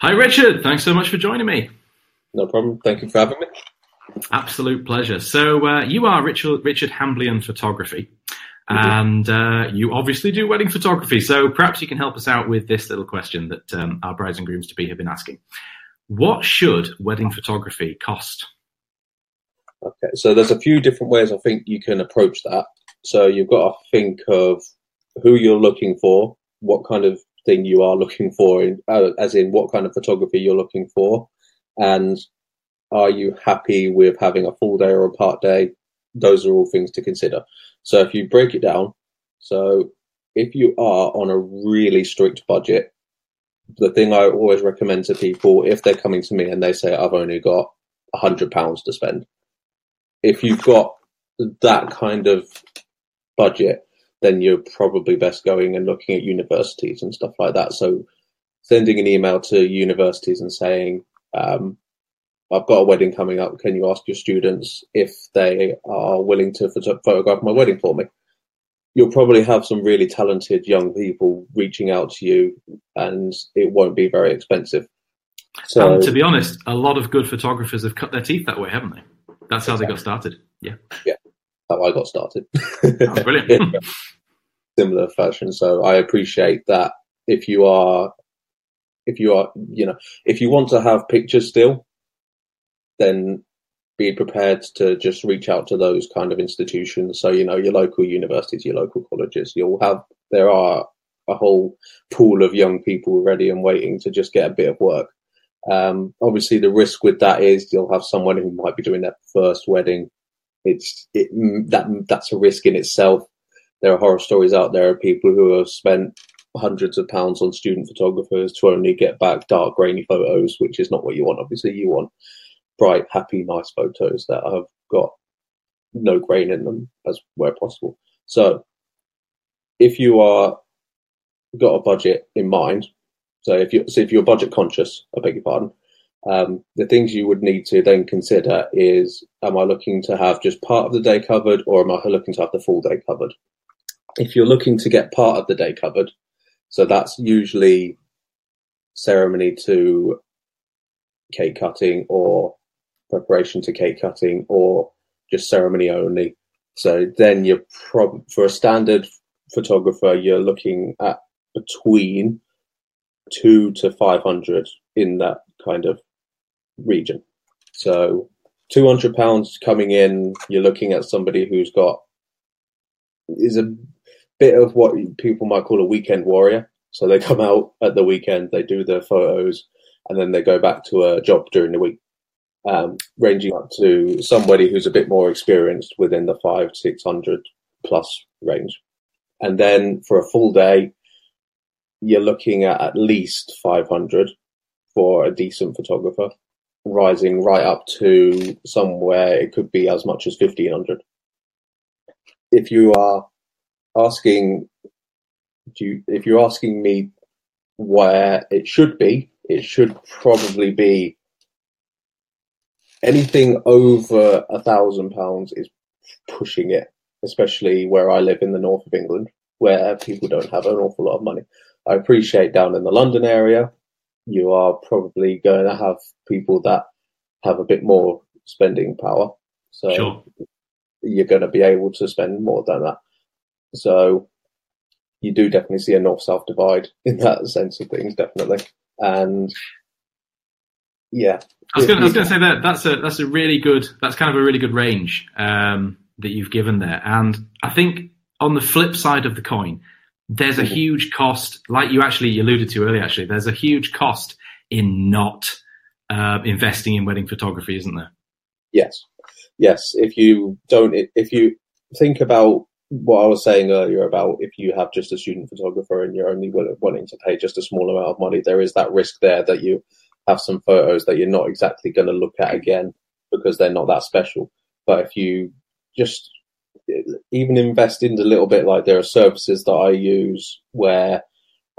Hi, Richard. Thanks so much for joining me. No problem. Thank you for having me. Absolute pleasure. So, uh, you are Richard, Richard Hamblian Photography, mm-hmm. and uh, you obviously do wedding photography. So, perhaps you can help us out with this little question that um, our brides and grooms to be have been asking. What should wedding photography cost? Okay, so there's a few different ways I think you can approach that. So, you've got to think of who you're looking for, what kind of thing you are looking for, in, uh, as in what kind of photography you're looking for, and are you happy with having a full day or a part day? Those are all things to consider. So if you break it down, so if you are on a really strict budget, the thing I always recommend to people if they're coming to me and they say I've only got a hundred pounds to spend, if you've got that kind of budget, then you're probably best going and looking at universities and stuff like that. So sending an email to universities and saying, um, I've got a wedding coming up. Can you ask your students if they are willing to photograph my wedding for me? You'll probably have some really talented young people reaching out to you, and it won't be very expensive. So, to be honest, a lot of good photographers have cut their teeth that way, haven't they? That's how exactly. they got started. Yeah. Yeah. How I got started. Oh, brilliant. Similar fashion. So I appreciate that if you are if you are you know if you want to have pictures still then be prepared to just reach out to those kind of institutions. So, you know, your local universities, your local colleges, you'll have, there are a whole pool of young people ready and waiting to just get a bit of work. Um, obviously, the risk with that is you'll have someone who might be doing their first wedding. It's it, that that's a risk in itself. There are horror stories out there of people who have spent hundreds of pounds on student photographers to only get back dark, grainy photos, which is not what you want. Obviously, you want bright, happy, nice photos that have got no grain in them as where possible. So if you are got a budget in mind, so if you so if you're budget conscious, I beg your pardon, um, the things you would need to then consider is: Am I looking to have just part of the day covered, or am I looking to have the full day covered? If you're looking to get part of the day covered, so that's usually ceremony to cake cutting or preparation to cake cutting or just ceremony only. So then you're prob- for a standard photographer, you're looking at between two to 500 in that kind of region. So 200 pounds coming in, you're looking at somebody who's got is a bit of what people might call a weekend warrior. So they come out at the weekend, they do their photos, and then they go back to a job during the week um, ranging up to somebody who's a bit more experienced within the five, 600 plus range. And then for a full day, you're looking at at least 500 for a decent photographer, rising right up to somewhere it could be as much as 1500. If you are asking, you, if you're asking me where it should be, it should probably be anything over a thousand pounds is pushing it, especially where I live in the north of England, where people don't have an awful lot of money. I appreciate down in the London area, you are probably going to have people that have a bit more spending power. So sure. you're going to be able to spend more than that. So you do definitely see a north south divide in that sense of things, definitely. And yeah. I was going to say that that's a that's a really good that's kind of a really good range um, that you've given there, and I think on the flip side of the coin, there's a huge cost, like you actually alluded to earlier. Actually, there's a huge cost in not uh, investing in wedding photography, isn't there? Yes, yes. If you don't, if you think about what I was saying earlier about if you have just a student photographer and you're only willing to pay just a small amount of money, there is that risk there that you have some photos that you're not exactly going to look at again because they're not that special. But if you just even invest in a little bit, like there are services that I use where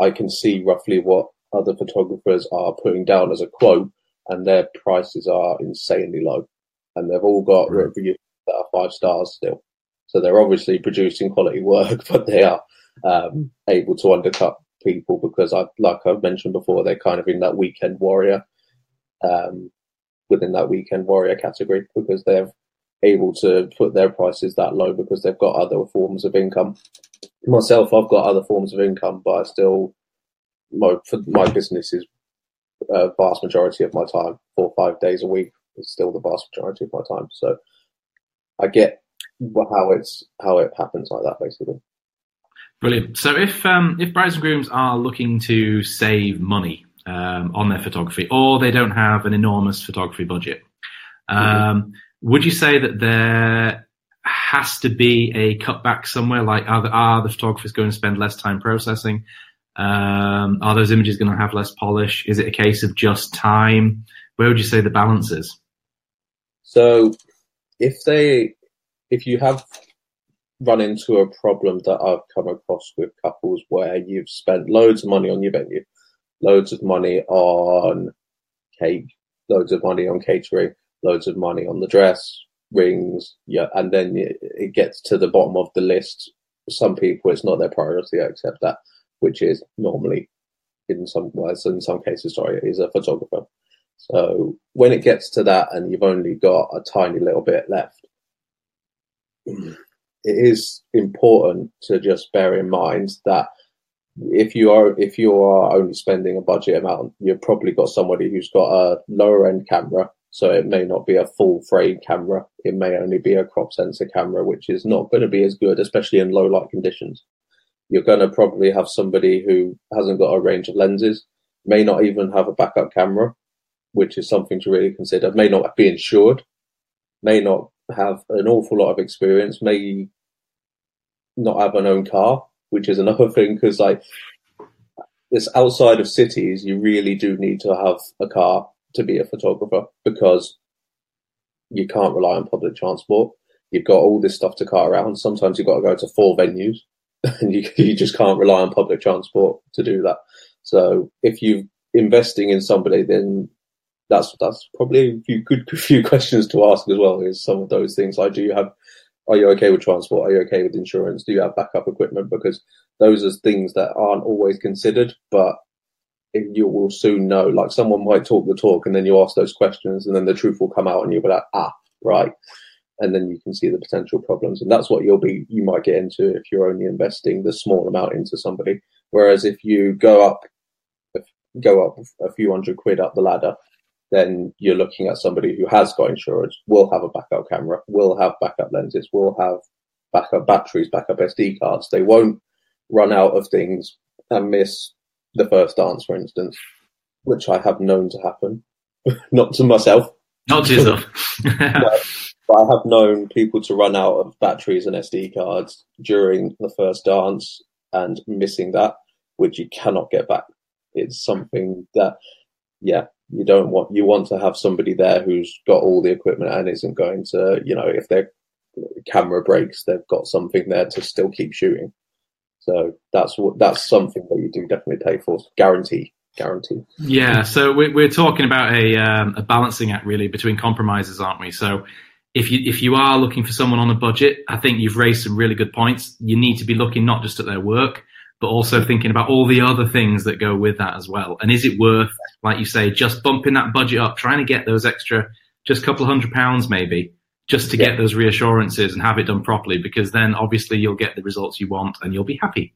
I can see roughly what other photographers are putting down as a quote, and their prices are insanely low, and they've all got right. reviews that are five stars still. So they're obviously producing quality work, but they are um, able to undercut people because I, like I've mentioned before, they're kind of in that weekend warrior, um, within that weekend warrior category because they're able to put their prices that low because they've got other forms of income. Myself, I've got other forms of income, but I still my for my business is a vast majority of my time, four or five days a week is still the vast majority of my time. So I get how it's how it happens like that basically. Brilliant. So if um, if brides and grooms are looking to save money um, on their photography, or they don't have an enormous photography budget, um, mm-hmm. Would you say that there has to be a cutback somewhere? Like, are the, are the photographers going to spend less time processing? Um, are those images going to have less polish? Is it a case of just time? Where would you say the balance is? So, if they, if you have run into a problem that I've come across with couples where you've spent loads of money on your venue, loads of money on cake, loads of money on catering, loads of money on the dress, rings, yeah, and then it gets to the bottom of the list. Some people, it's not their priority. I accept that which is normally in some ways, in some cases, sorry, is a photographer. So when it gets to that and you've only got a tiny little bit left, it is important to just bear in mind that if you are if you are only spending a budget amount, you've probably got somebody who's got a lower end camera, so it may not be a full frame camera. It may only be a crop sensor camera, which is not going to be as good, especially in low light conditions. You're going to probably have somebody who hasn't got a range of lenses, may not even have a backup camera, which is something to really consider, may not be insured, may not have an awful lot of experience, may not have an own car, which is another thing because like this outside of cities, you really do need to have a car to be a photographer because you can't rely on public transport. You've got all this stuff to car around. Sometimes you've got to go to four venues and you, you just can't rely on public transport to do that. So if you're investing in somebody, then that's that's probably a few good few questions to ask as well. Is some of those things like, do you have, are you okay with transport? Are you okay with insurance? Do you have backup equipment? Because those are things that aren't always considered, but you will soon know. Like someone might talk the talk, and then you ask those questions, and then the truth will come out, and you'll be like, ah, right and then you can see the potential problems. And that's what you'll be, you might get into if you're only investing the small amount into somebody. Whereas if you go up, go up a few hundred quid up the ladder, then you're looking at somebody who has got insurance, will have a backup camera, will have backup lenses, will have backup batteries, backup SD cards. They won't run out of things and miss the first dance, for instance, which I have known to happen. Not to myself. Not to yourself. But I have known people to run out of batteries and SD cards during the first dance and missing that, which you cannot get back. It's something that, yeah, you don't want. You want to have somebody there who's got all the equipment and isn't going to, you know, if their camera breaks, they've got something there to still keep shooting. So that's what that's something that you do definitely pay for, guarantee guarantee. Yeah, so we're, we're talking about a, um, a balancing act really between compromises, aren't we? So if you if you are looking for someone on a budget, I think you've raised some really good points. You need to be looking not just at their work, but also thinking about all the other things that go with that as well. And is it worth, like you say, just bumping that budget up, trying to get those extra, just couple hundred pounds maybe, just to yeah. get those reassurances and have it done properly? Because then obviously you'll get the results you want and you'll be happy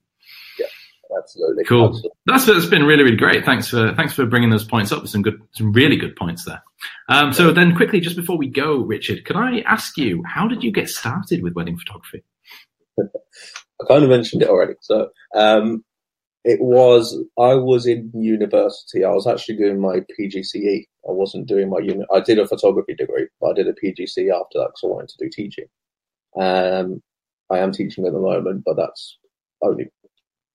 absolutely. Cool. Absolutely. That's that's been really really great. Thanks for thanks for bringing those points up. Some good, some really good points there. Um, so then, quickly, just before we go, Richard, could I ask you how did you get started with wedding photography? I kind of mentioned it already. So um, it was I was in university. I was actually doing my PGCE. I wasn't doing my uni. I did a photography degree, but I did a PGCE after that because I wanted to do teaching. Um, I am teaching at the moment, but that's only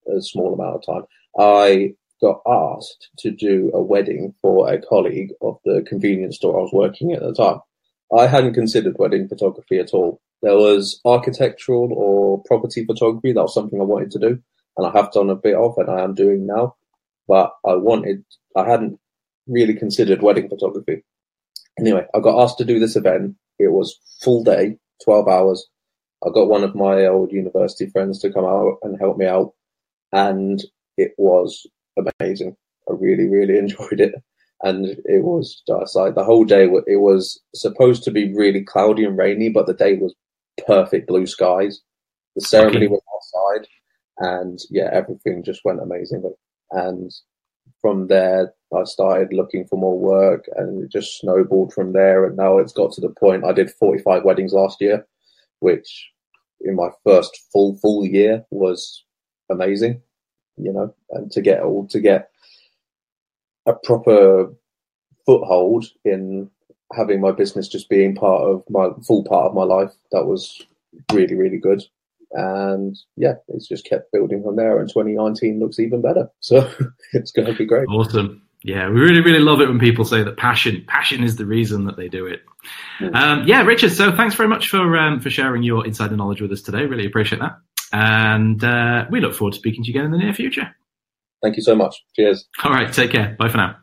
a small amount of time, I got asked to do a wedding for a colleague of the convenience store I was working at the time. I hadn't considered wedding photography at all. There was architectural or property photography. That was something I wanted to do, and I have done a bit of, and I am doing now. But I wanted, I hadn't really considered wedding photography. Anyway, I got asked to do this event. It was full day, 12 hours. I got one of my old university friends to come out and help me out. And it was amazing. I really, really enjoyed it. And it was just like the whole day, it was supposed to be really cloudy and rainy, but the day was perfect blue skies. The ceremony okay. was outside, and yeah, everything just went amazingly. And from there, I started looking for more work, and it just snowballed from there. And now it's got to the point I did 45 weddings last year, which in my first full full year was amazing. You know, and to get all to get a proper foothold in having my business just being part of my full part of my life, that was really really good and yeah, it's just kept building from there. And 2019 looks even better, so it's going to be great. Awesome. Yeah, we really, really love it when people say that passion, passion is the reason that they do it. Mm. Um, yeah, Richard. So thanks very much for um, for sharing your insider knowledge with us today. Really appreciate that, and uh, we look forward to speaking to you again in the near future. Thank you so much. Cheers. All right, take care. Bye for now.